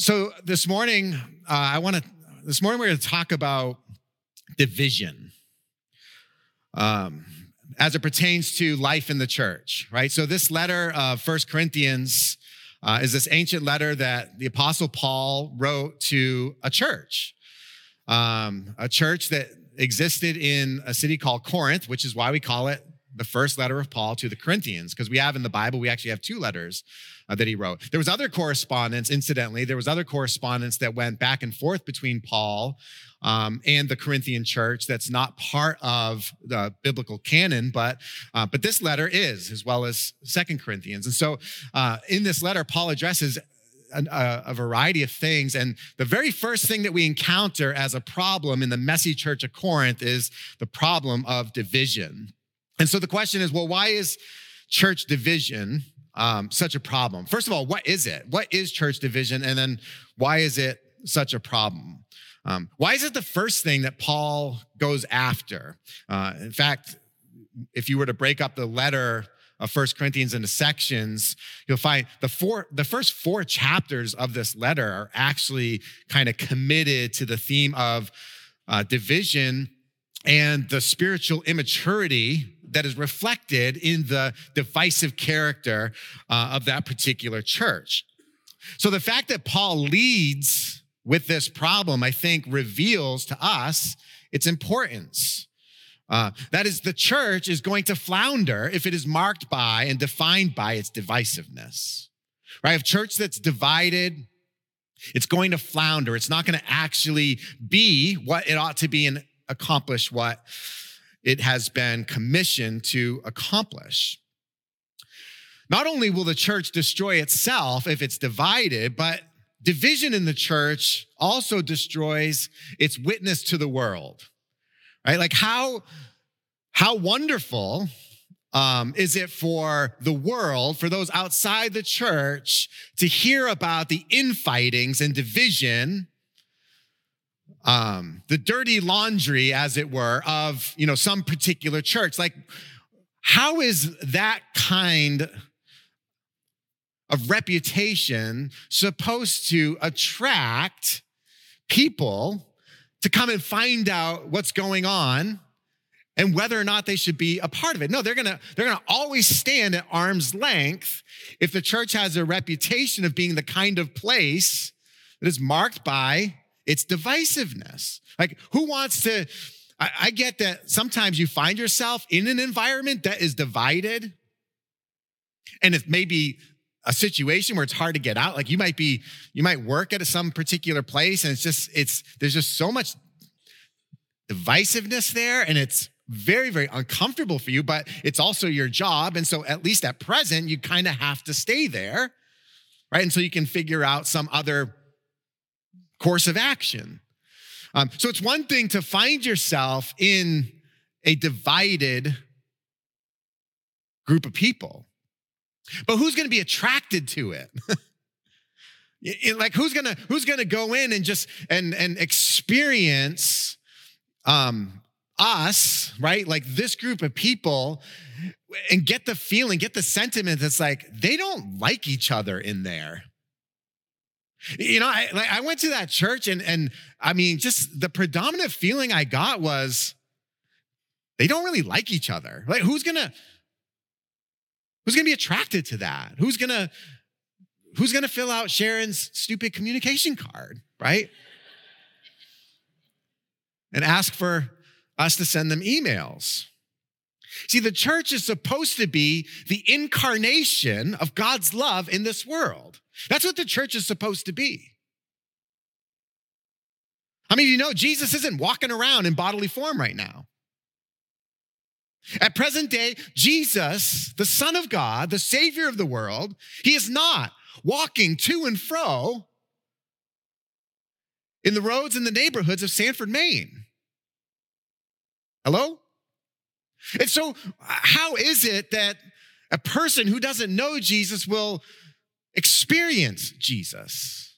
So this morning, uh, I want to. This morning, we're going to talk about division, um, as it pertains to life in the church. Right. So this letter of First Corinthians uh, is this ancient letter that the Apostle Paul wrote to a church, um, a church that existed in a city called Corinth, which is why we call it the first letter of Paul to the Corinthians, because we have in the Bible, we actually have two letters uh, that he wrote. There was other correspondence, incidentally, there was other correspondence that went back and forth between Paul um, and the Corinthian church that's not part of the biblical canon, but uh, but this letter is, as well as Second Corinthians. And so uh, in this letter, Paul addresses a, a, variety of things. And the very first thing that we encounter as a problem in the messy church of Corinth is the problem of division. And so the question is well, why is church division um, such a problem? First of all, what is it? What is church division? And then why is it such a problem? Um, why is it the first thing that Paul goes after? Uh, in fact, if you were to break up the letter of First Corinthians into sections, you'll find the four, the first four chapters of this letter are actually kind of committed to the theme of uh, division and the spiritual immaturity that is reflected in the divisive character uh, of that particular church. So the fact that Paul leads with this problem, I think, reveals to us its importance. Uh, that is, the church is going to flounder if it is marked by and defined by its divisiveness. Right? If church that's divided, it's going to flounder. It's not going to actually be what it ought to be and accomplish what it has been commissioned to accomplish. Not only will the church destroy itself if it's divided, but division in the church also destroys its witness to the world. Right? Like how how wonderful um, is it for the world, for those outside the church, to hear about the infightings and division um, the dirty laundry, as it were, of you know some particular church. Like, how is that kind of reputation supposed to attract people to come and find out what's going on and whether or not they should be a part of it. No, they're gonna, they're gonna always stand at arm's length if the church has a reputation of being the kind of place that is marked by it's divisiveness. Like, who wants to? I, I get that sometimes you find yourself in an environment that is divided, and it may be a situation where it's hard to get out. Like, you might be, you might work at some particular place, and it's just, it's, there's just so much divisiveness there, and it's very, very uncomfortable for you, but it's also your job. And so, at least at present, you kind of have to stay there, right? And so you can figure out some other course of action. Um, so it's one thing to find yourself in a divided group of people, but who's going to be attracted to it? like who's gonna who's gonna go in and just and and experience um us right like this group of people and get the feeling get the sentiment that's like they don't like each other in there you know, I, like, I went to that church and, and I mean, just the predominant feeling I got was they don't really like each other. Like, who's gonna, who's gonna be attracted to that? Who's gonna, who's gonna fill out Sharon's stupid communication card, right? and ask for us to send them emails. See, the church is supposed to be the incarnation of God's love in this world. That's what the church is supposed to be. I mean, you know, Jesus isn't walking around in bodily form right now. At present day, Jesus, the Son of God, the Savior of the world, he is not walking to and fro in the roads and the neighborhoods of Sanford, Maine. Hello? And so, uh, how is it that a person who doesn't know Jesus will experience Jesus?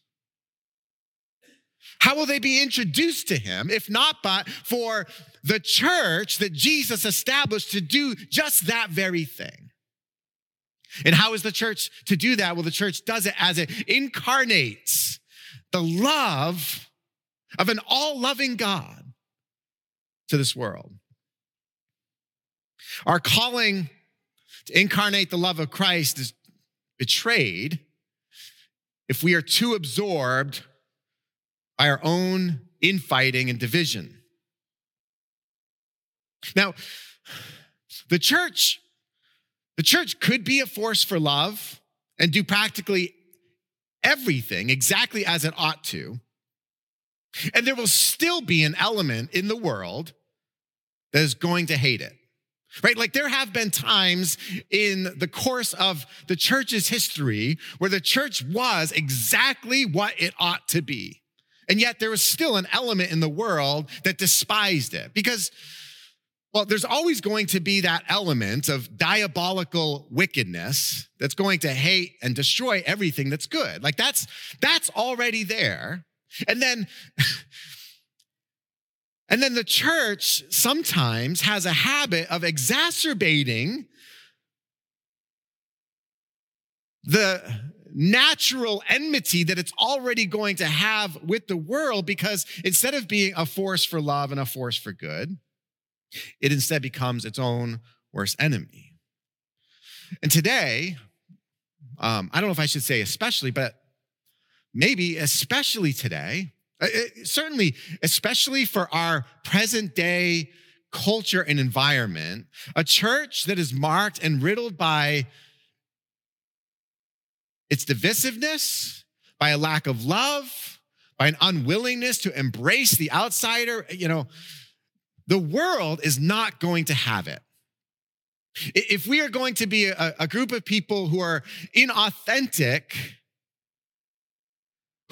How will they be introduced to him if not but for the church that Jesus established to do just that very thing? And how is the church to do that? Well, the church does it as it incarnates the love of an all loving God to this world. Our calling to incarnate the love of Christ is betrayed if we are too absorbed by our own infighting and division. Now, the church, the church could be a force for love and do practically everything exactly as it ought to. And there will still be an element in the world that is going to hate it. Right? Like there have been times in the course of the church's history where the church was exactly what it ought to be. And yet there was still an element in the world that despised it because well, there's always going to be that element of diabolical wickedness that's going to hate and destroy everything that's good. Like that's that's already there. And then and then the church sometimes has a habit of exacerbating the natural enmity that it's already going to have with the world because instead of being a force for love and a force for good, it instead becomes its own worst enemy. And today, um, I don't know if I should say especially, but maybe especially today, uh, certainly, especially for our present day culture and environment, a church that is marked and riddled by its divisiveness, by a lack of love, by an unwillingness to embrace the outsider, you know, the world is not going to have it. If we are going to be a, a group of people who are inauthentic,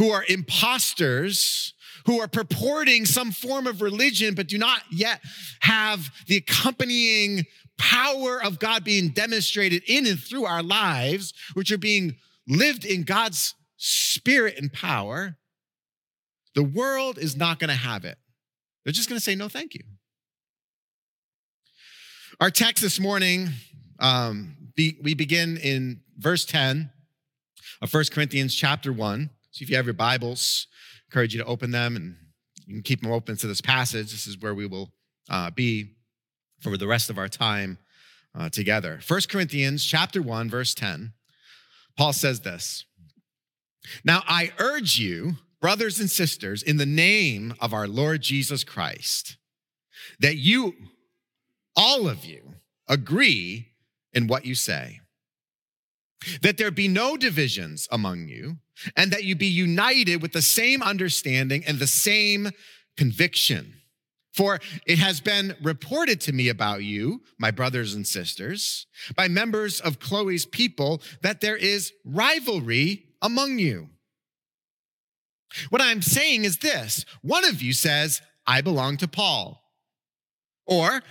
who are imposters, who are purporting some form of religion, but do not yet have the accompanying power of God being demonstrated in and through our lives, which are being lived in God's spirit and power, the world is not going to have it. They're just going to say, no, thank you. Our text this morning, um, be, we begin in verse 10 of 1 Corinthians chapter 1. So if you have your Bibles, I encourage you to open them and you can keep them open to this passage. This is where we will uh, be for the rest of our time uh, together. 1 Corinthians chapter 1, verse 10. Paul says this Now I urge you, brothers and sisters, in the name of our Lord Jesus Christ, that you all of you agree in what you say. That there be no divisions among you, and that you be united with the same understanding and the same conviction. For it has been reported to me about you, my brothers and sisters, by members of Chloe's people, that there is rivalry among you. What I'm saying is this one of you says, I belong to Paul, or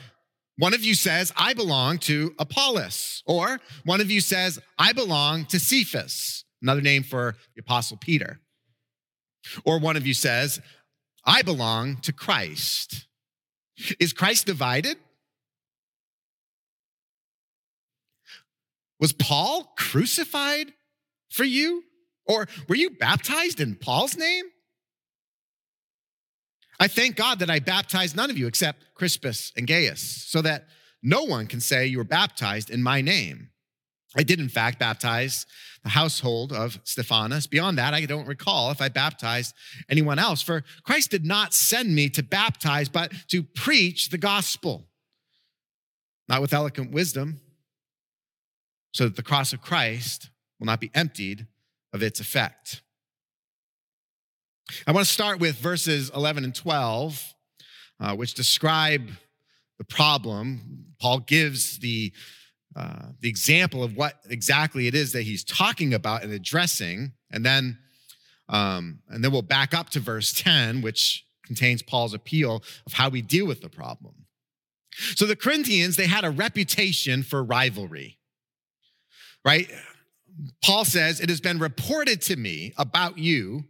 one of you says, I belong to Apollos. Or one of you says, I belong to Cephas, another name for the Apostle Peter. Or one of you says, I belong to Christ. Is Christ divided? Was Paul crucified for you? Or were you baptized in Paul's name? I thank God that I baptized none of you except Crispus and Gaius, so that no one can say you were baptized in my name. I did, in fact, baptize the household of Stephanas. Beyond that, I don't recall if I baptized anyone else. For Christ did not send me to baptize, but to preach the gospel, not with eloquent wisdom, so that the cross of Christ will not be emptied of its effect. I want to start with verses 11 and 12, uh, which describe the problem. Paul gives the, uh, the example of what exactly it is that he's talking about and addressing. And then, um, and then we'll back up to verse 10, which contains Paul's appeal of how we deal with the problem. So the Corinthians, they had a reputation for rivalry, right? Paul says, It has been reported to me about you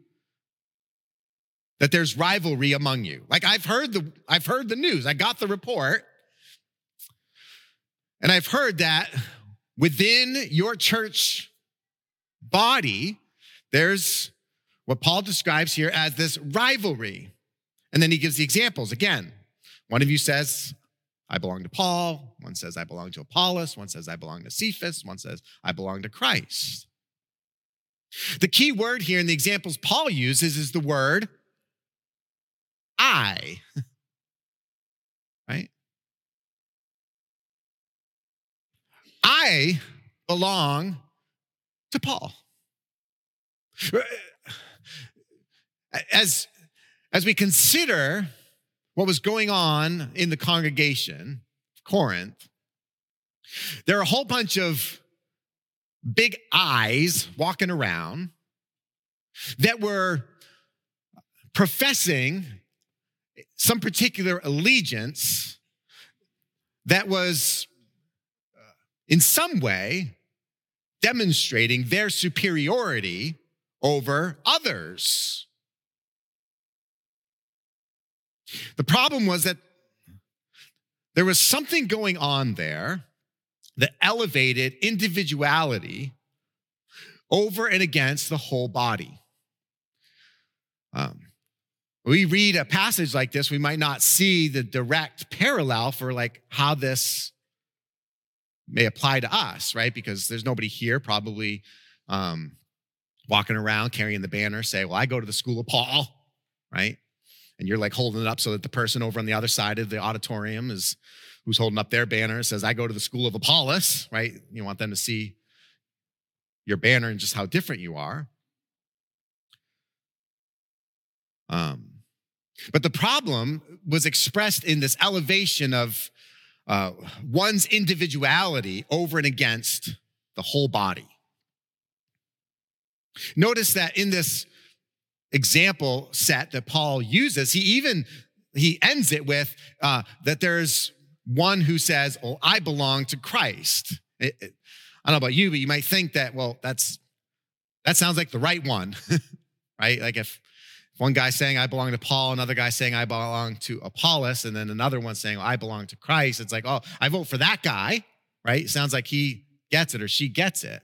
that there's rivalry among you. Like I've heard the I've heard the news. I got the report. And I've heard that within your church body there's what Paul describes here as this rivalry. And then he gives the examples. Again, one of you says, I belong to Paul. One says, I belong to Apollos. One says, I belong to Cephas. One says, I belong to Christ. The key word here in the examples Paul uses is the word I. right? I belong to Paul. As, as we consider what was going on in the congregation, Corinth, there are a whole bunch of big eyes walking around that were professing some particular allegiance that was in some way demonstrating their superiority over others. The problem was that there was something going on there that elevated individuality over and against the whole body. Um, we read a passage like this, we might not see the direct parallel for like how this may apply to us, right? Because there's nobody here probably um, walking around carrying the banner, say, "Well, I go to the school of Paul," right? And you're like holding it up so that the person over on the other side of the auditorium is who's holding up their banner says, "I go to the school of Apollos," right? You want them to see your banner and just how different you are. Um, but the problem was expressed in this elevation of uh, one's individuality over and against the whole body. Notice that in this example set that Paul uses, he even he ends it with uh, that there's one who says, "Oh, I belong to Christ." It, it, I don't know about you, but you might think that, well, that's that sounds like the right one, right? Like if one guy saying, I belong to Paul, another guy saying, I belong to Apollos, and then another one saying, I belong to Christ. It's like, oh, I vote for that guy, right? Sounds like he gets it or she gets it.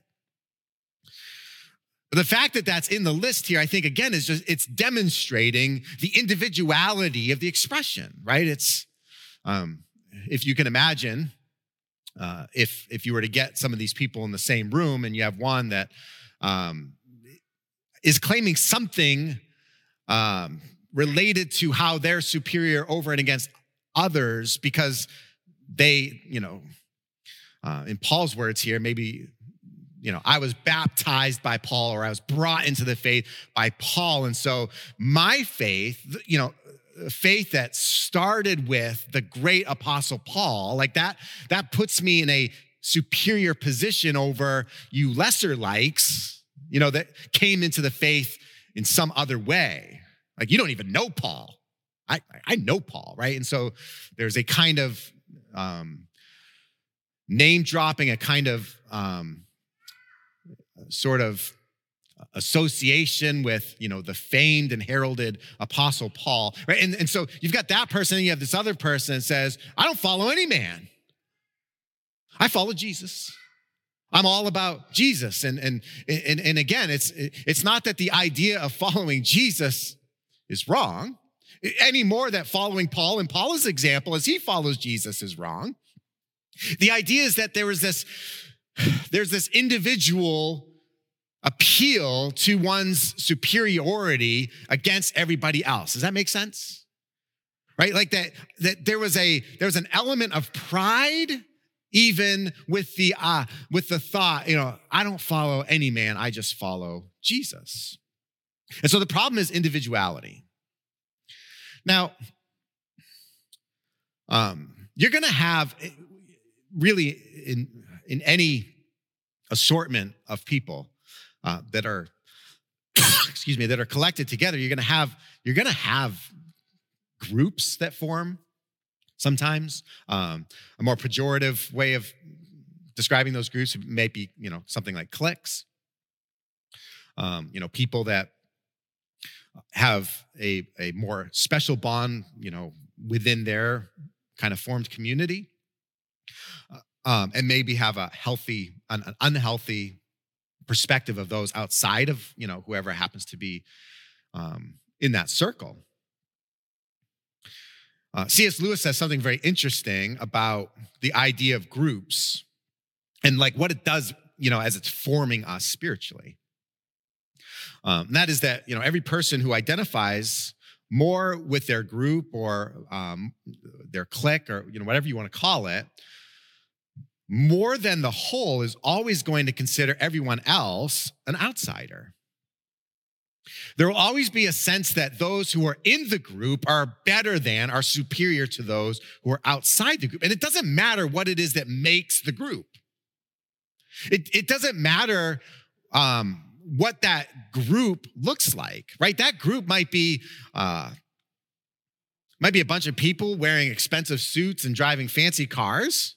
But the fact that that's in the list here, I think, again, is just, it's demonstrating the individuality of the expression, right? It's, um, if you can imagine, uh, if, if you were to get some of these people in the same room and you have one that um, is claiming something um, related to how they're superior over and against others because they, you know, uh, in Paul's words here, maybe, you know, I was baptized by Paul or I was brought into the faith by Paul. And so my faith, you know, faith that started with the great apostle Paul, like that, that puts me in a superior position over you lesser likes, you know, that came into the faith in some other way. Like you don't even know Paul. I, I know Paul, right? And so there's a kind of um, name dropping, a kind of um, sort of association with you know the famed and heralded apostle paul right and, and so you've got that person and you have this other person that says i don't follow any man i follow jesus I'm all about Jesus. And, and, and, and again, it's, it's not that the idea of following Jesus is wrong, any more that following Paul and Paul's example as he follows Jesus is wrong. The idea is that there is this, there's this individual appeal to one's superiority against everybody else. Does that make sense? Right? Like that, that there was a, there was an element of pride even with the uh, with the thought, you know, I don't follow any man, I just follow Jesus. And so the problem is individuality. Now, um, you're going to have eh, really in in any assortment of people uh, that are excuse me that are collected together you're going to have you're going to have groups that form sometimes. Um, a more pejorative way of describing those groups may be, you know, something like cliques. Um, you know, people that have a, a more special bond, you know, within their kind of formed community. Uh, um, and maybe have a healthy, an, an unhealthy perspective of those outside of, you know, whoever happens to be um, in that circle. Uh, C.S. Lewis says something very interesting about the idea of groups and like what it does, you know, as it's forming us spiritually. Um, that is that, you know, every person who identifies more with their group or um, their clique or, you know, whatever you want to call it, more than the whole is always going to consider everyone else an outsider. There will always be a sense that those who are in the group are better than, are superior to those who are outside the group. And it doesn't matter what it is that makes the group. It, it doesn't matter um, what that group looks like, right? That group might be uh, might be a bunch of people wearing expensive suits and driving fancy cars,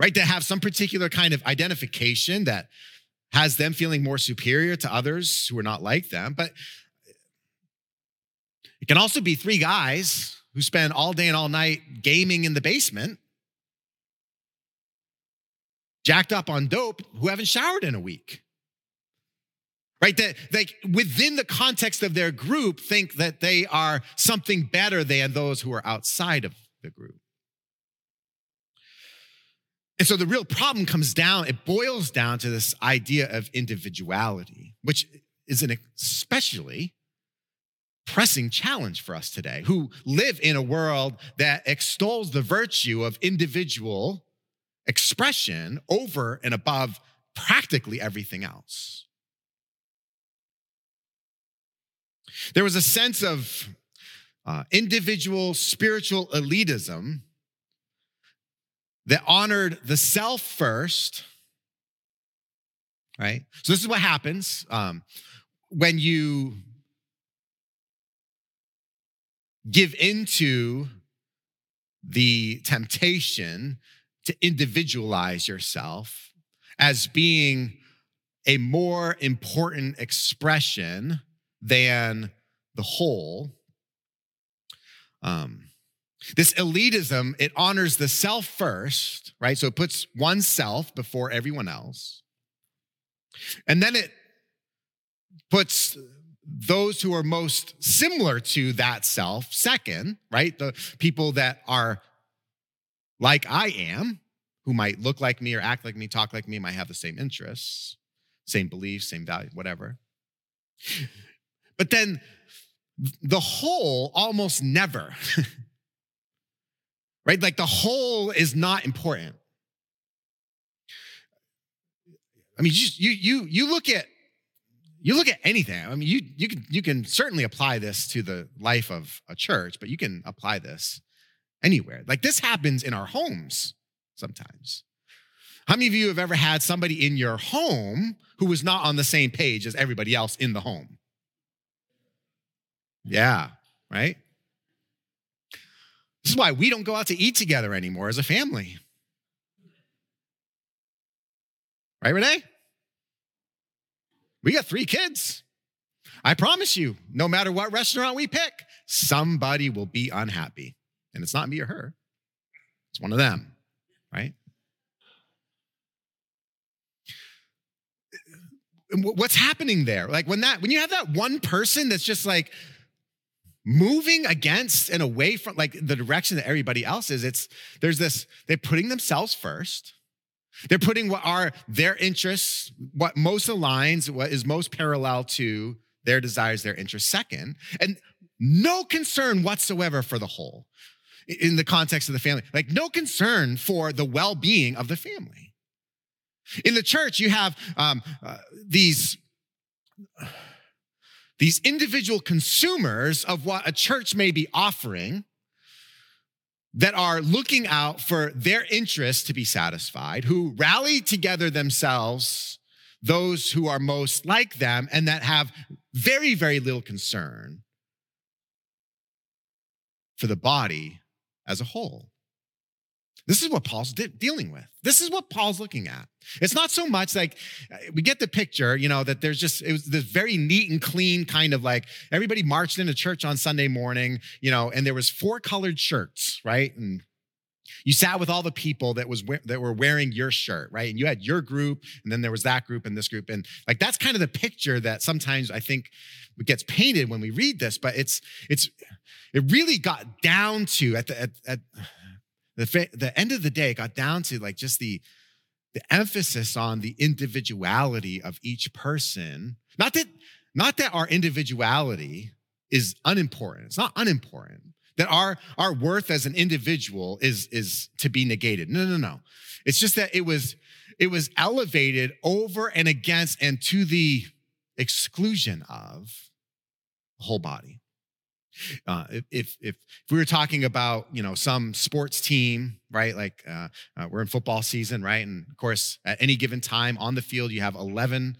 right? That have some particular kind of identification that has them feeling more superior to others who are not like them. But it can also be three guys who spend all day and all night gaming in the basement, jacked up on dope, who haven't showered in a week. Right? That like within the context of their group, think that they are something better than those who are outside of the group. And so the real problem comes down, it boils down to this idea of individuality, which is an especially pressing challenge for us today, who live in a world that extols the virtue of individual expression over and above practically everything else. There was a sense of uh, individual spiritual elitism that honored the self first, right? So this is what happens um, when you give into the temptation to individualize yourself as being a more important expression than the whole. Um, this elitism, it honors the self first, right? So it puts oneself before everyone else. And then it puts those who are most similar to that self second, right? The people that are like I am, who might look like me or act like me, talk like me, might have the same interests, same beliefs, same values, whatever. But then the whole almost never right? Like the whole is not important. I mean, you you you you look at you look at anything. I mean, you you can you can certainly apply this to the life of a church, but you can apply this anywhere. Like this happens in our homes sometimes. How many of you have ever had somebody in your home who was not on the same page as everybody else in the home? Yeah, right? This is why we don't go out to eat together anymore as a family. Right, Renee? We got three kids. I promise you, no matter what restaurant we pick, somebody will be unhappy. And it's not me or her, it's one of them, right? What's happening there? Like when that, when you have that one person that's just like, moving against and away from like the direction that everybody else is it's there's this they're putting themselves first. They're putting what are their interests what most aligns what is most parallel to their desires their interests second and no concern whatsoever for the whole in the context of the family. Like no concern for the well-being of the family. In the church you have um, uh, these these individual consumers of what a church may be offering that are looking out for their interests to be satisfied, who rally together themselves, those who are most like them, and that have very, very little concern for the body as a whole. This is what Paul's de- dealing with. This is what Paul's looking at. It's not so much like uh, we get the picture, you know, that there's just, it was this very neat and clean kind of like everybody marched into church on Sunday morning, you know, and there was four colored shirts, right? And You sat with all the people that was that were wearing your shirt, right? And you had your group, and then there was that group and this group, and like that's kind of the picture that sometimes I think gets painted when we read this. But it's it's it really got down to at the at, at the the end of the day, it got down to like just the the emphasis on the individuality of each person. Not that not that our individuality is unimportant. It's not unimportant that our, our worth as an individual is, is to be negated. No, no, no. It's just that it was, it was elevated over and against and to the exclusion of the whole body. Uh, if, if, if we were talking about you know some sports team right like uh, uh, we're in football season right and of course at any given time on the field you have 11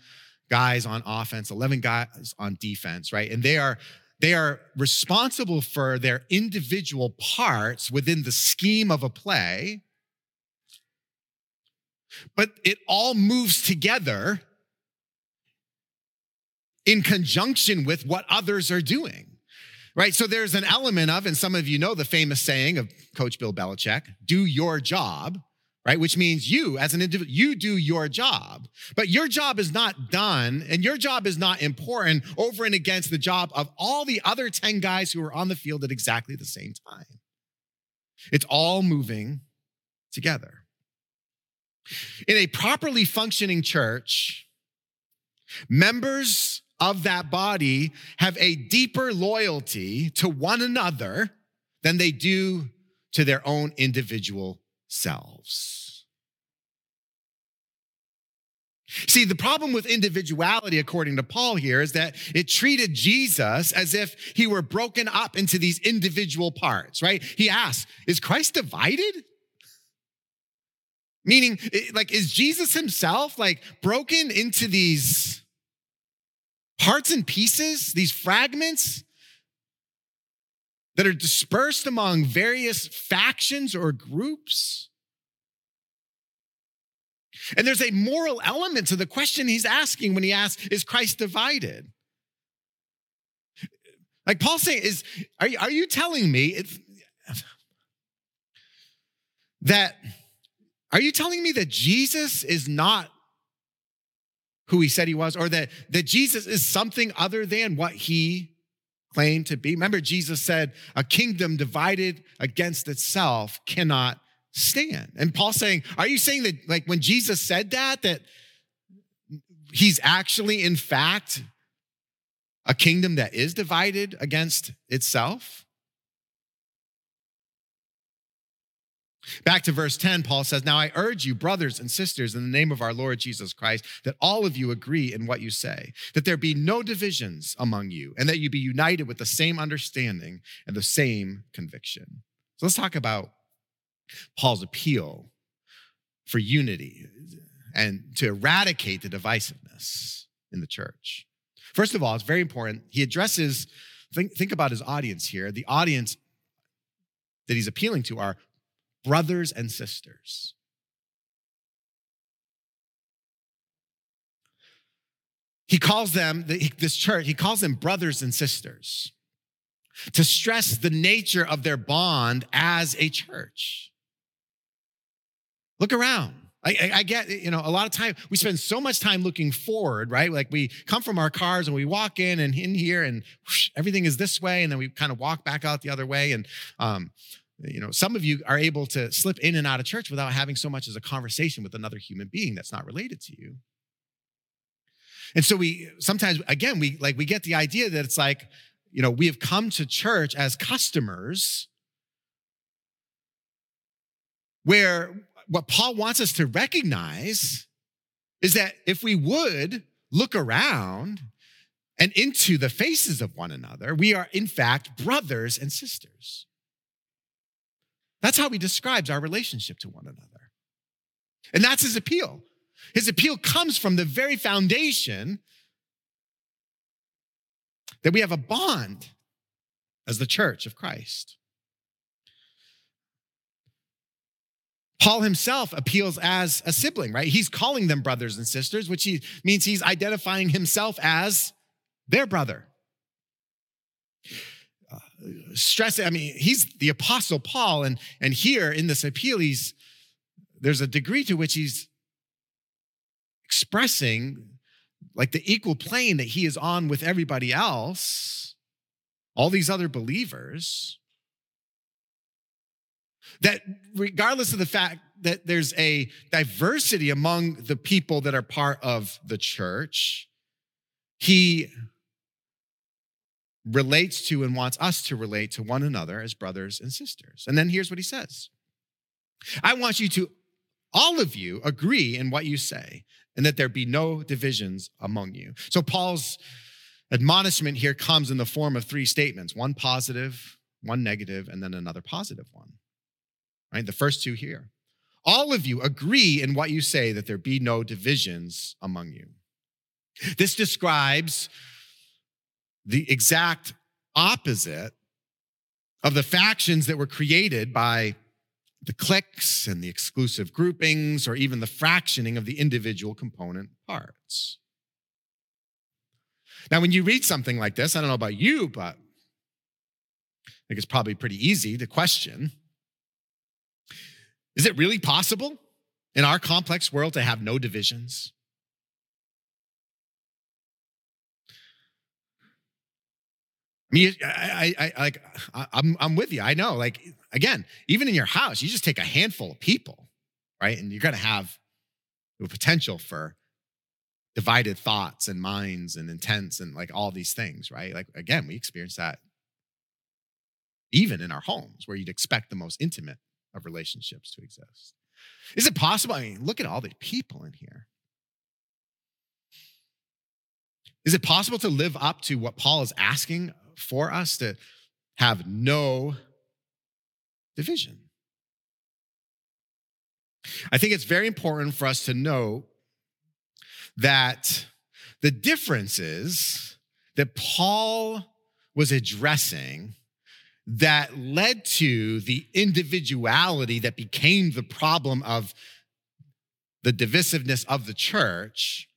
guys on offense 11 guys on defense right and they are they are responsible for their individual parts within the scheme of a play, but it all moves together in conjunction with what others are doing. Right? So there's an element of, and some of you know the famous saying of Coach Bill Belichick do your job right? Which means you, as an individual, you do your job, but your job is not done and your job is not important over and against the job of all the other 10 guys who are on the field at exactly the same time. It's all moving together. In a properly functioning church, members of that body have a deeper loyalty to one another than they do to their own individual selves. See, the problem with individuality, according to Paul here, is that it treated Jesus as if he were broken up into these individual parts, right? He asks, Is Christ divided? Meaning, like, is Jesus himself like broken into these parts and pieces, these fragments that are dispersed among various factions or groups. And there's a moral element to the question he's asking when he asks, Is Christ divided? Like Paul's saying, is are you, are you telling me that are you telling me that Jesus is not who he said he was, or that, that Jesus is something other than what he claimed to be. Remember, Jesus said, a kingdom divided against itself cannot stand. And Paul's saying, are you saying that, like, when Jesus said that, that he's actually, in fact, a kingdom that is divided against itself? Back to verse 10, Paul says, Now I urge you, brothers and sisters, in the name of our Lord Jesus Christ, that all of you agree in what you say, that there be no divisions among you, and that you be united with the same understanding and the same conviction. So let's talk about Paul's appeal for unity and to eradicate the divisiveness in the church. First of all, it's very important. He addresses, think, think about his audience here. The audience that he's appealing to are brothers and sisters. He calls them, this church, he calls them brothers and sisters to stress the nature of their bond as a church. Look around. I, I, I, get, you know, a lot of time, we spend so much time looking forward, right? Like we come from our cars and we walk in and in here and whoosh, everything is this way. And then we kind of walk back out the other way. And um, you know, some of you are able to slip in and out of church without having so much as a conversation with another human being that's not related to you. And so we sometimes, again, we like we get the idea that it's like, you know, we have come to church as customers where what Paul wants us to recognize is that if we would look around and into the faces of one another, we are in fact brothers and sisters. That's how he describes our relationship to one another. And that's his appeal. His appeal comes from the very foundation that we have a bond as the church of Christ. Paul himself appeals as a sibling, right? He's calling them brothers and sisters, which he, means he's identifying himself as their brother. Stressing, I mean, he's the apostle Paul, and, and here in this appeal, he's there's a degree to which he's expressing like the equal plane that he is on with everybody else, all these other believers. That regardless of the fact that there's a diversity among the people that are part of the church, he relates to and wants us to relate to one another as brothers and sisters. And then here's what he says I want you to, all of you, agree in what you say, and that there be no divisions among you. So Paul's admonishment here comes in the form of three statements one positive, one negative, and then another positive one. Right? The first two here. All of you agree in what you say that there be no divisions among you. This describes the exact opposite of the factions that were created by the cliques and the exclusive groupings, or even the fractioning of the individual component parts. Now, when you read something like this, I don't know about you, but I think it's probably pretty easy to question is it really possible in our complex world to have no divisions? I mean, I, I, I like, I'm, I'm with you. I know, like, again, even in your house, you just take a handful of people, right? And you're going to have the potential for divided thoughts and minds and intents and like all these things, right? Like, again, we experience that even in our homes where you'd expect the most intimate of relationships to exist. Is it possible? I mean, look at all the people in here. Is it possible to live up to what Paul is asking for us to have no division. I think it's very important for us to know that the differences that Paul was addressing that led to the individuality that became the problem of the divisiveness of the church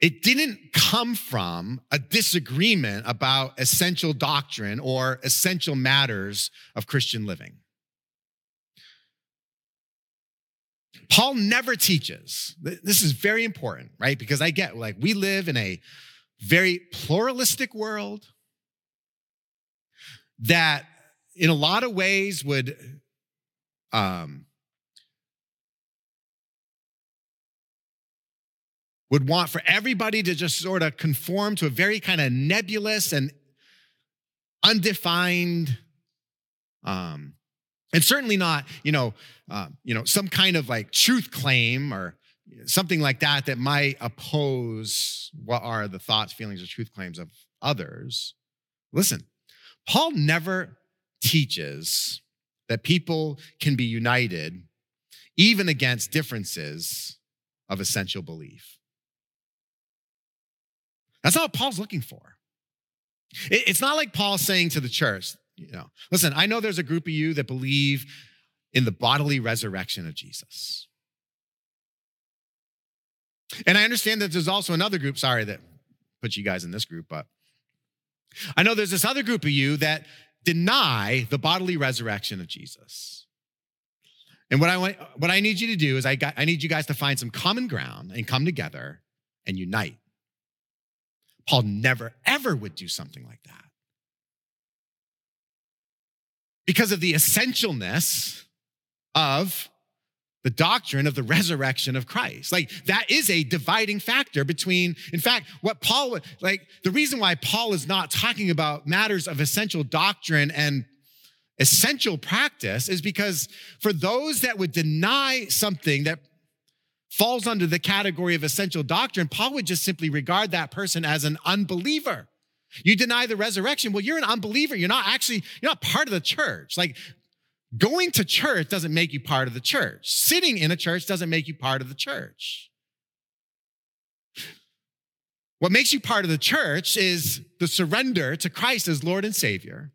it didn't come from a disagreement about essential doctrine or essential matters of Christian living. Paul never teaches. This is very important, right? Because I get like we live in a very pluralistic world that in a lot of ways would um, would want for everybody to just sort of conform to a very kind of nebulous and undefined um and certainly not you know uh, you know some kind of like truth claim or something like that that might oppose what are the thoughts feelings or truth claims of others. Listen paul never teaches that people can be united even against differences of essential belief that's not what Paul's looking for. It's not like Paul's saying to the church, you know, listen, I know there's a group of you that believe in the bodily resurrection of Jesus. And I understand that there's also another group, sorry that put you guys in this group, but I know there's this other group of you that deny the bodily resurrection of Jesus. And what I want, what I need you to do is I got, I need you guys to find some common ground and come together and unite. Paul never, ever would do something like that. Because of the essentialness of the doctrine of the resurrection of Christ. Like that is a dividing factor between, in fact, what Paul, like the reason why Paul is not talking about matters of essential doctrine and essential practice is because for those that would deny something that falls under the category of essential doctrine, Paul would just simply regard that person as an unbeliever. You deny the resurrection, well, you're an unbeliever. You're not actually, you're not part of the church. Like going to church doesn't make you part of the church. Sitting in a church doesn't make you part of the church. What makes you part of the church is the surrender to Christ as Lord and Savior,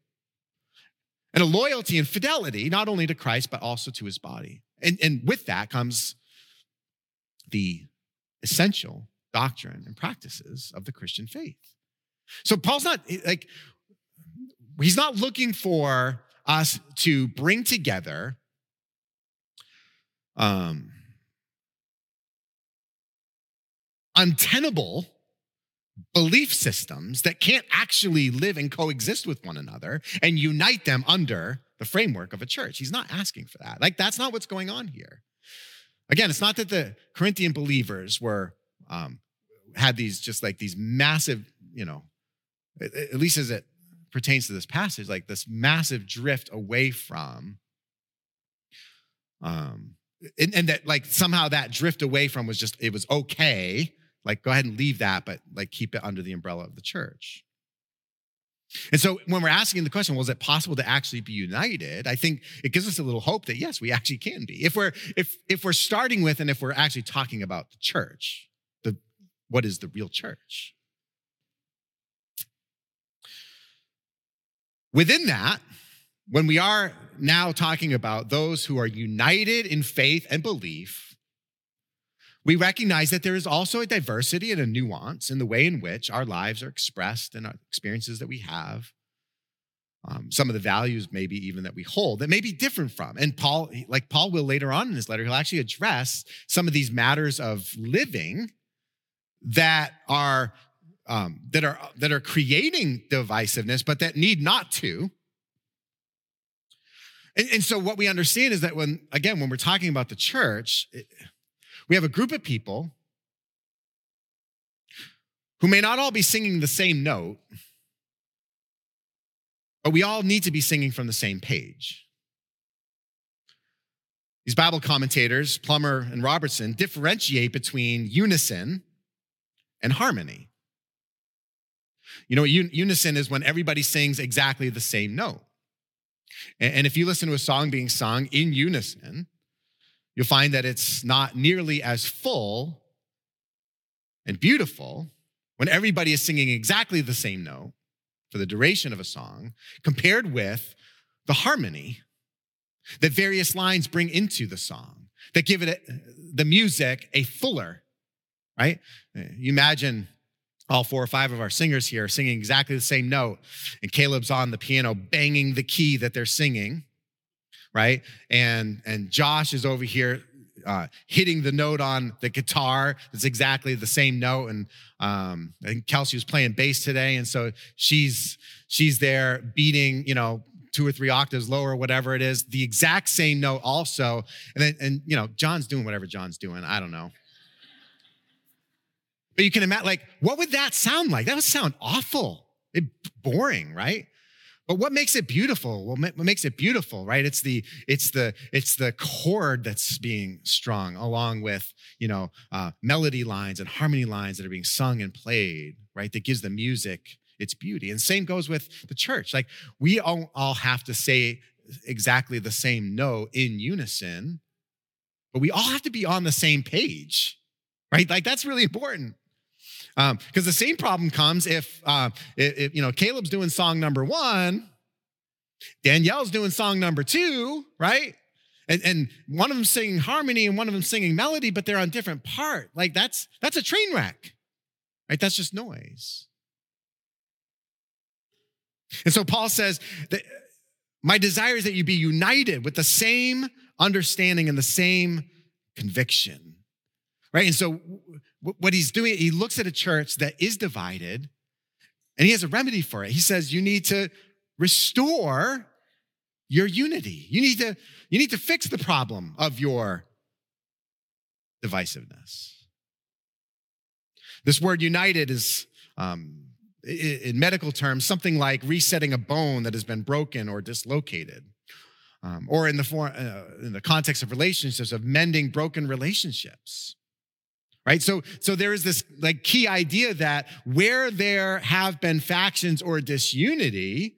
and a loyalty and fidelity, not only to Christ, but also to his body. And, and with that comes the essential doctrine and practices of the Christian faith. So Paul's not like, he's not looking for us to bring together um, untenable belief systems that can't actually live and coexist with one another and unite them under the framework of a church. He's not asking for that. Like, that's not what's going on here. Again, it's not that the Corinthian believers were um, had these just like these massive, you know, at least as it pertains to this passage, like this massive drift away from, um, and, and that like somehow that drift away from was just it was okay. Like go ahead and leave that, but like keep it under the umbrella of the church. And so when we're asking the question, well, is it possible to actually be united? I think it gives us a little hope that yes, we actually can be. If we're if if we're starting with and if we're actually talking about the church, the what is the real church? Within that, when we are now talking about those who are united in faith and belief, we recognize that there is also a diversity and a nuance in the way in which our lives are expressed and our experiences that we have. Um, some of the values, maybe even that we hold, that may be different from. And Paul, like Paul will later on in his letter, he'll actually address some of these matters of living that are um, that are that are creating divisiveness, but that need not to. And, and so, what we understand is that when again, when we're talking about the church, it, we have a group of people who may not all be singing the same note, but we all need to be singing from the same page. These Bible commentators, Plummer and Robertson, differentiate between unison and harmony. You know, unison is when everybody sings exactly the same note. And if you listen to a song being sung in unison, you'll find that it's not nearly as full and beautiful when everybody is singing exactly the same note for the duration of a song compared with the harmony that various lines bring into the song that give it the music a fuller right? You imagine all four or five of our singers here singing exactly the same note and caleb's on the piano banging the key that they're singing right? And and josh is over here uh, hitting the note on the guitar. It's exactly the same note. And um, think Kelsey was playing bass today. And so she's she's there beating you know two or three octaves lower whatever it is the exact same note also. And then and you know John's doing whatever John's doing. I don't know. But you can imagine, like, what would that sound like? That would sound awful, it, boring, right? But what makes it beautiful? What makes it beautiful, right? It's the it's the it's the chord that's being strung along with you know uh, melody lines and harmony lines that are being sung and played, right? That gives the music its beauty. And same goes with the church. Like we all, all have to say exactly the same note in unison, but we all have to be on the same page, right? Like that's really important. Because um, the same problem comes if, uh, if, you know, Caleb's doing song number one, Danielle's doing song number two, right? And, and one of them singing harmony and one of them singing melody, but they're on different part. Like that's that's a train wreck, right? That's just noise. And so Paul says that my desire is that you be united with the same understanding and the same conviction. Right? And so what he's doing, he looks at a church that is divided and he has a remedy for it. He says, you need to restore your unity. You need to, you need to fix the problem of your divisiveness. This word united is, um, in medical terms, something like resetting a bone that has been broken or dislocated. Um, or in the, form, uh, in the context of relationships, of mending broken relationships right? So so there is this like key idea that where there have been factions or disunity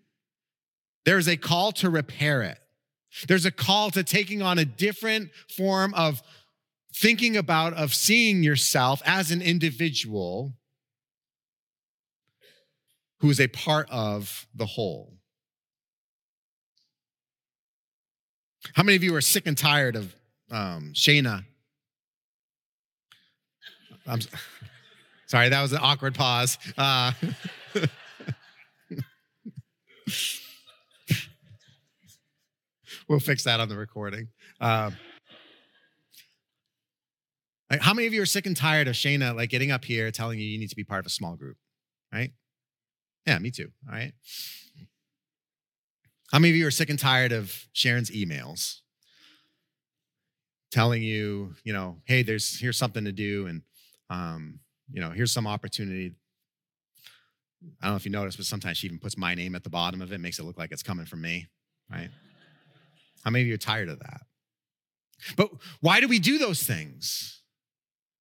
there's a call to repair it. There's a call to taking on a different form of thinking about of seeing yourself as an individual who is a part of the whole. How many of you are sick and tired of um, shayna I'm sorry, that was an awkward pause. Uh, we'll fix that on the recording. Um, like, how many of you are sick and tired of Shayna like getting up here telling you you need to be part of a small group, right? Yeah, me too. All right. How many of you are sick and tired of Sharon's emails telling you, you know, hey, there's here's something to do, and um, you know, here's some opportunity. I don't know if you noticed, but sometimes she even puts my name at the bottom of it, makes it look like it's coming from me, right? How many of you are tired of that? But why do we do those things?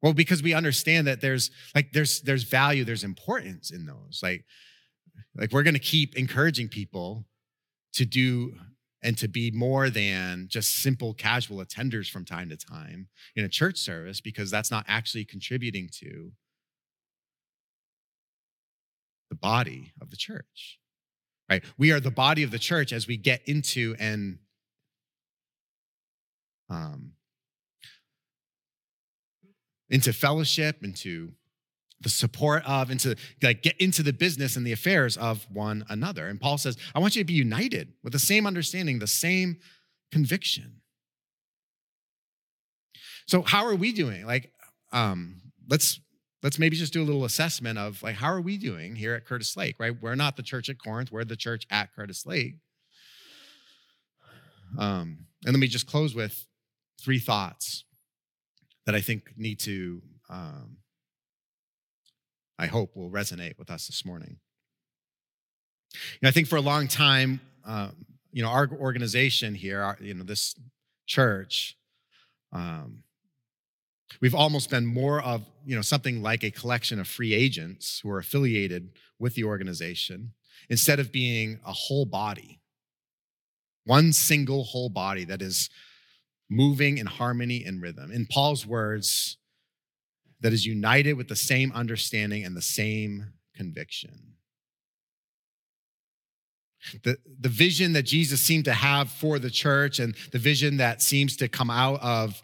Well, because we understand that there's like there's there's value, there's importance in those. Like, like we're gonna keep encouraging people to do and to be more than just simple casual attenders from time to time in a church service because that's not actually contributing to the body of the church right? We are the body of the church as we get into and um, into fellowship, into the support of, into like get into the business and the affairs of one another. And Paul says, I want you to be united with the same understanding, the same conviction. So how are we doing? Like, um, let's let's maybe just do a little assessment of like how are we doing here at Curtis Lake, right? We're not the church at Corinth, we're the church at Curtis Lake. Um, and let me just close with three thoughts that I think need to, um, I hope, will resonate with us this morning. You know, I think for a long time, um, you know, our organization here, our, you know, this church, um, we've almost been more of, you know, something like a collection of free agents who are affiliated with the organization instead of being a whole body, one single whole body that is moving in harmony and rhythm. In Paul's words, that is united with the same understanding and the same conviction. The, the vision that Jesus seemed to have for the church and the vision that seems to come out of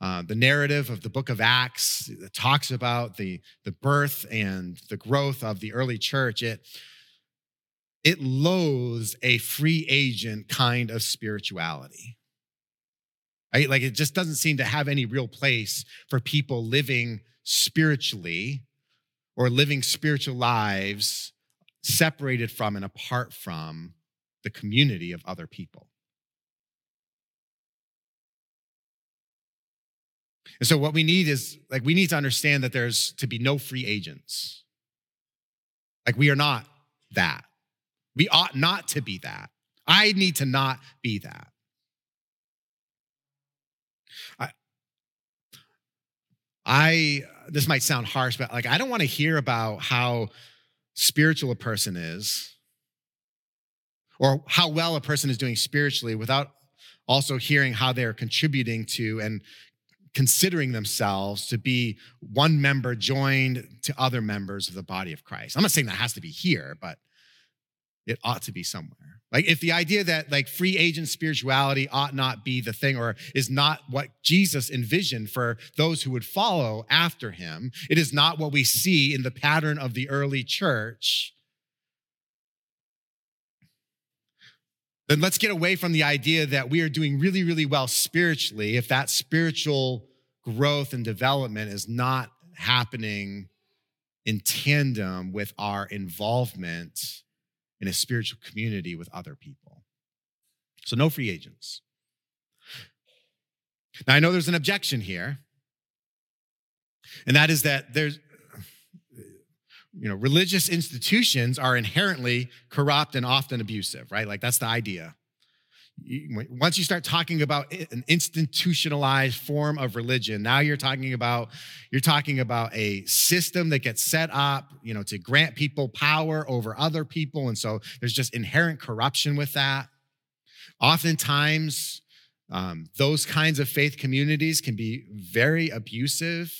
uh, the narrative of the book of Acts that talks about the, the birth and the growth of the early church, it, it loathes a free agent kind of spirituality. Right? Like it just doesn't seem to have any real place for people living spiritually or living spiritual lives separated from and apart from the community of other people. And so, what we need is like, we need to understand that there's to be no free agents. Like, we are not that. We ought not to be that. I need to not be that. I, this might sound harsh, but like, I don't want to hear about how spiritual a person is or how well a person is doing spiritually without also hearing how they're contributing to and considering themselves to be one member joined to other members of the body of Christ. I'm not saying that has to be here, but it ought to be somewhere. Like if the idea that like free agent spirituality ought not be the thing or is not what Jesus envisioned for those who would follow after him, it is not what we see in the pattern of the early church. Then let's get away from the idea that we are doing really, really well spiritually if that spiritual growth and development is not happening in tandem with our involvement in a spiritual community with other people. So, no free agents. Now, I know there's an objection here, and that is that there's, you know, religious institutions are inherently corrupt and often abusive, right? Like, that's the idea once you start talking about an institutionalized form of religion now you're talking about you're talking about a system that gets set up you know to grant people power over other people. And so there's just inherent corruption with that. Oftentimes um, those kinds of faith communities can be very abusive.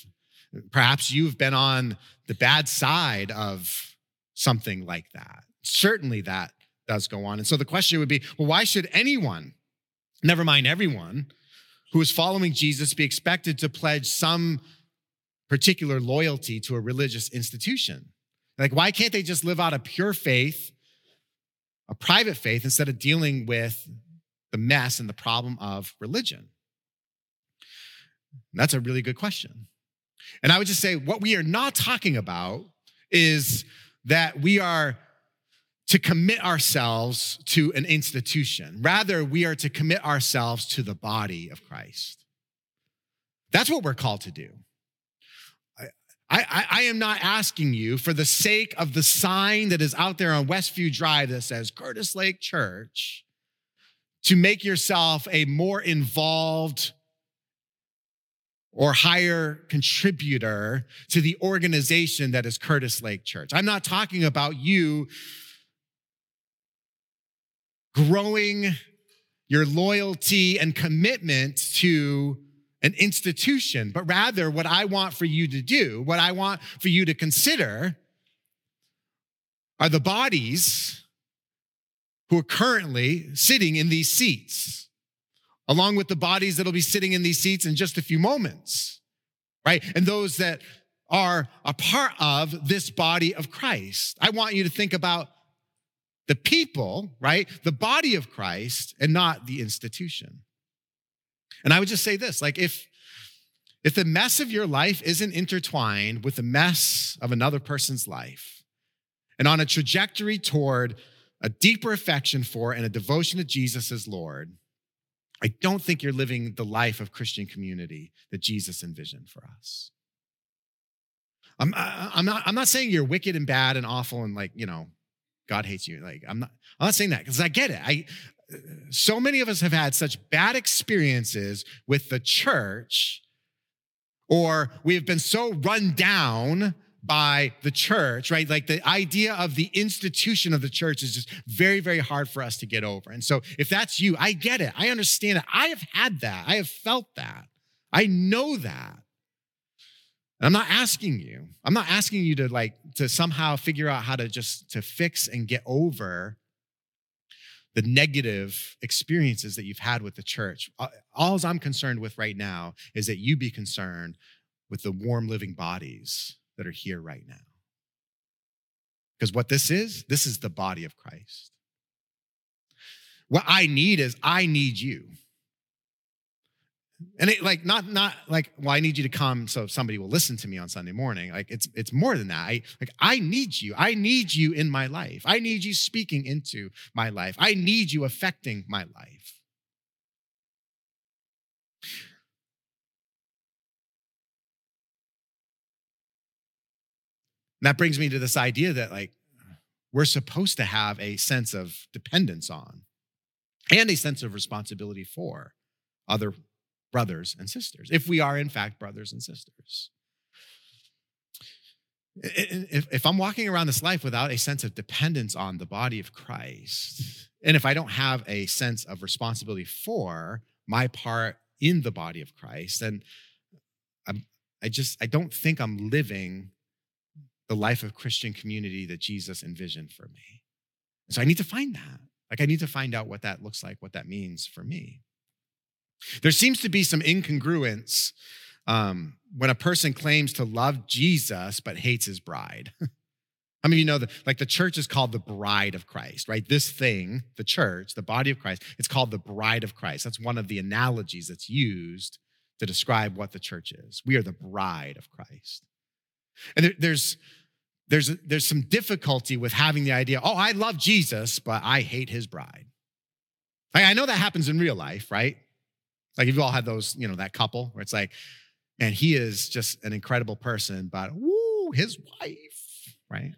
Perhaps you've been on the bad side of something like that. Certainly that does go on. And so the question would be well, why should anyone, never mind everyone, who is following Jesus be expected to pledge some particular loyalty to a religious institution? Like, why can't they just live out a pure faith, a private faith, instead of dealing with the mess and the problem of religion? That's a really good question. And I would just say what we are not talking about is that we are to commit ourselves to an institution. Rather, we are to commit ourselves to the body of Christ. That's what we're called to do. I, I, I, am not asking you for the sake of the sign that is out there on Westview Drive that says Curtis Lake Church to make yourself a more involved or higher contributor to the organization that is Curtis Lake Church. I'm not talking about you growing your loyalty and commitment to an institution, but rather what I want for you to do, what I want for you to consider are the bodies who are currently sitting in these seats, along with the bodies that'll be sitting in these seats in just a few moments, right? And those that are a part of this body of Christ. I want you to think about the people, right? The body of Christ and not the institution. And I would just say this like, if, if the mess of your life isn't intertwined with the mess of another person's life, and on a trajectory toward a deeper affection for and a devotion to Jesus as Lord, I don't think you're living the life of Christian community that Jesus envisioned for us. I'm, I'm, not, I'm not saying you're wicked and bad and awful and like, you know, God hates you. Like, I'm not, I'm not saying that because I get it. I, so many of us have had such bad experiences with the church, or we have been so run down by the church, right? Like the idea of the institution of the church is just very, very hard for us to get over. And so if that's you, I get it. I understand it. I have had that. I have felt that. I know that. And I'm not asking you, I'm not asking you to like to somehow figure out how to just to fix and get over the negative experiences that you've had with the church. All I'm concerned with right now is that you be concerned with the warm living bodies that are here right now. Because what this is, this is the body of Christ. What I need is I need you. And it like not not like well I need you to come so somebody will listen to me on Sunday morning. Like it's it's more than that. I like I need you. I need you in my life. I need you speaking into my life. I need you affecting my life. And that brings me to this idea that like we're supposed to have a sense of dependence on and a sense of responsibility for other brothers and sisters, if we are in fact brothers and sisters. If, I'm walking around this life without a sense of dependence on the body of Christ, and if I don't have a sense of responsibility for my part in the body of Christ, then I'm, I just I don't think I'm living the life of Christian community that Jesus envisioned for me. So I need to find that. Like I need to find out what that looks like, what that means for me. There seems to be some incongruence um, when a person claims to love Jesus but hates his bride. How many of you know that, like, the church is called the bride of Christ, right? This thing, the church, the body of Christ, it's called the bride of Christ. That's one of the analogies that's used to describe what the church is. We are the bride of Christ. And there, there's, there's, there's some difficulty with having the idea, oh, I love Jesus, but I hate his bride. I know that happens in real life, right? Like if you've all had those, you know, that couple where it's like, and he is just an incredible person, but woo, his wife, right?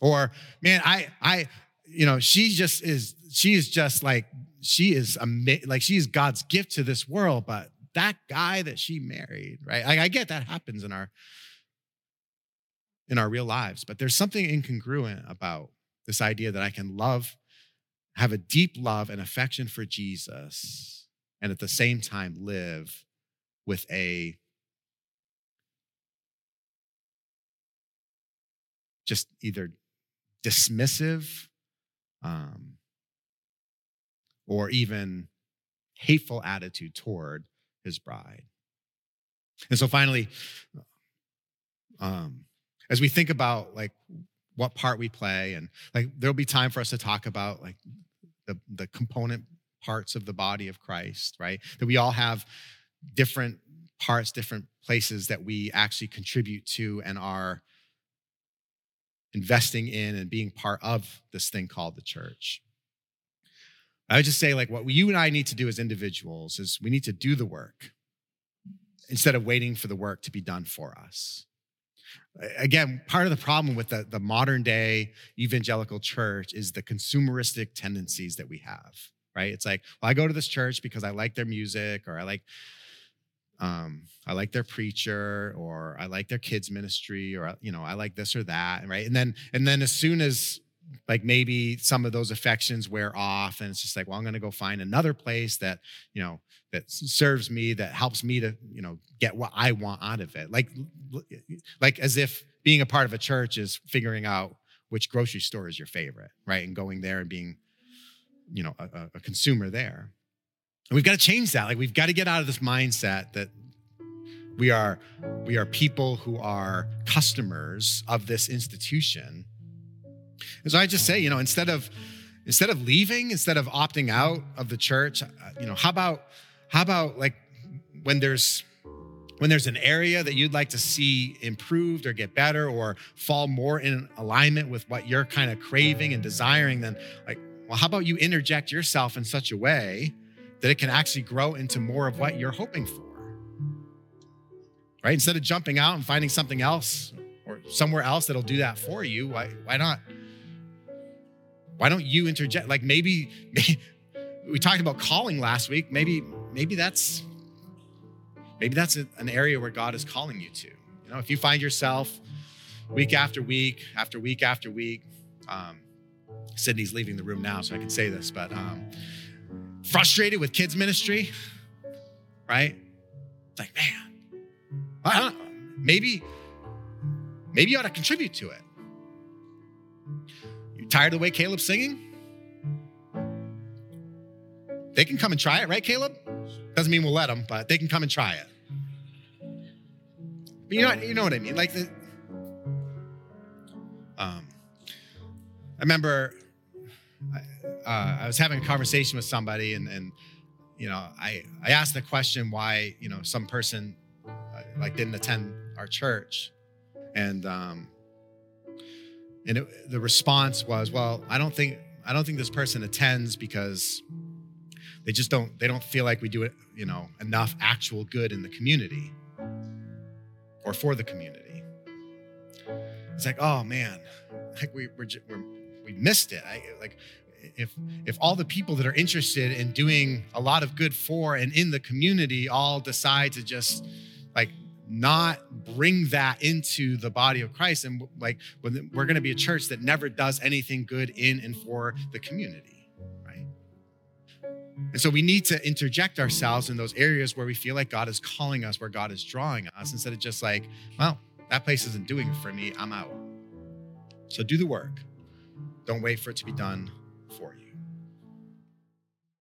Or man, I, I, you know, she just is, she is just like, she is amazing, like she is God's gift to this world, but that guy that she married, right? Like I get that happens in our in our real lives, but there's something incongruent about this idea that I can love, have a deep love and affection for Jesus and at the same time live with a just either dismissive um, or even hateful attitude toward his bride. And so finally, um, as we think about like what part we play. And like there'll be time for us to talk about like the, the component parts of the body of Christ, right? That we all have different parts, different places that we actually contribute to and are investing in and being part of this thing called the church. I would just say, like, what you and I need to do as individuals is we need to do the work instead of waiting for the work to be done for us. Again, part of the problem with the, the modern day evangelical church is the consumeristic tendencies that we have, right? It's like, well, I go to this church because I like their music or I like um, I like their preacher or I like their kids ministry or you know I like this or that right? And then and then as soon as like maybe some of those affections wear off and it's just like well i'm going to go find another place that you know that serves me that helps me to you know get what i want out of it. Like like as if being a part of a church is figuring out which grocery store is your favorite right? And going there and being you know a, a consumer there. And we've got to change that. Like we've got to get out of this mindset that we are we are people who are customers of this institution. And so I just say, you know, instead of instead of leaving, instead of opting out of the church, uh, you know, how about how about like when there's when there's an area that you'd like to see improved or get better or fall more in alignment with what you're kind of craving and desiring, then like, well, how about you interject yourself in such a way that it can actually grow into more of what you're hoping for? Right? Instead of jumping out and finding something else or somewhere else that'll do that for you, why, why not why don't you interject? Like maybe, maybe we talked about calling last week. Maybe, maybe that's maybe that's an area where God is calling you to. You know, if you find yourself week after week, after week after week, um, Sydney's leaving the room now, so I can say this, but um, frustrated with kids ministry, right? It's like, man, I don't know, maybe, maybe you ought to contribute to it. You tired of the way Caleb's singing? They can come and try it, right, Caleb? Doesn't mean we'll let them, but they can come and try it. But you know, you know what I mean. Like the, um, I remember uh, I was having a conversation with somebody, and and you know, I I asked the question why you know some person uh, like didn't attend our church, and um, and it, the response was, "Well, I don't think I don't think this person attends because they just don't they don't feel like we do it, you know, enough actual good in the community or for the community." It's like, "Oh man, like we we're, we're we missed it." I, like if if all the people that are interested in doing a lot of good for and in the community all decide to just like not bring that into the body of Christ. And like, we're going to be a church that never does anything good in and for the community, right? And so we need to interject ourselves in those areas where we feel like God is calling us, where God is drawing us, instead of just like, well, that place isn't doing it for me, I'm out. So do the work. Don't wait for it to be done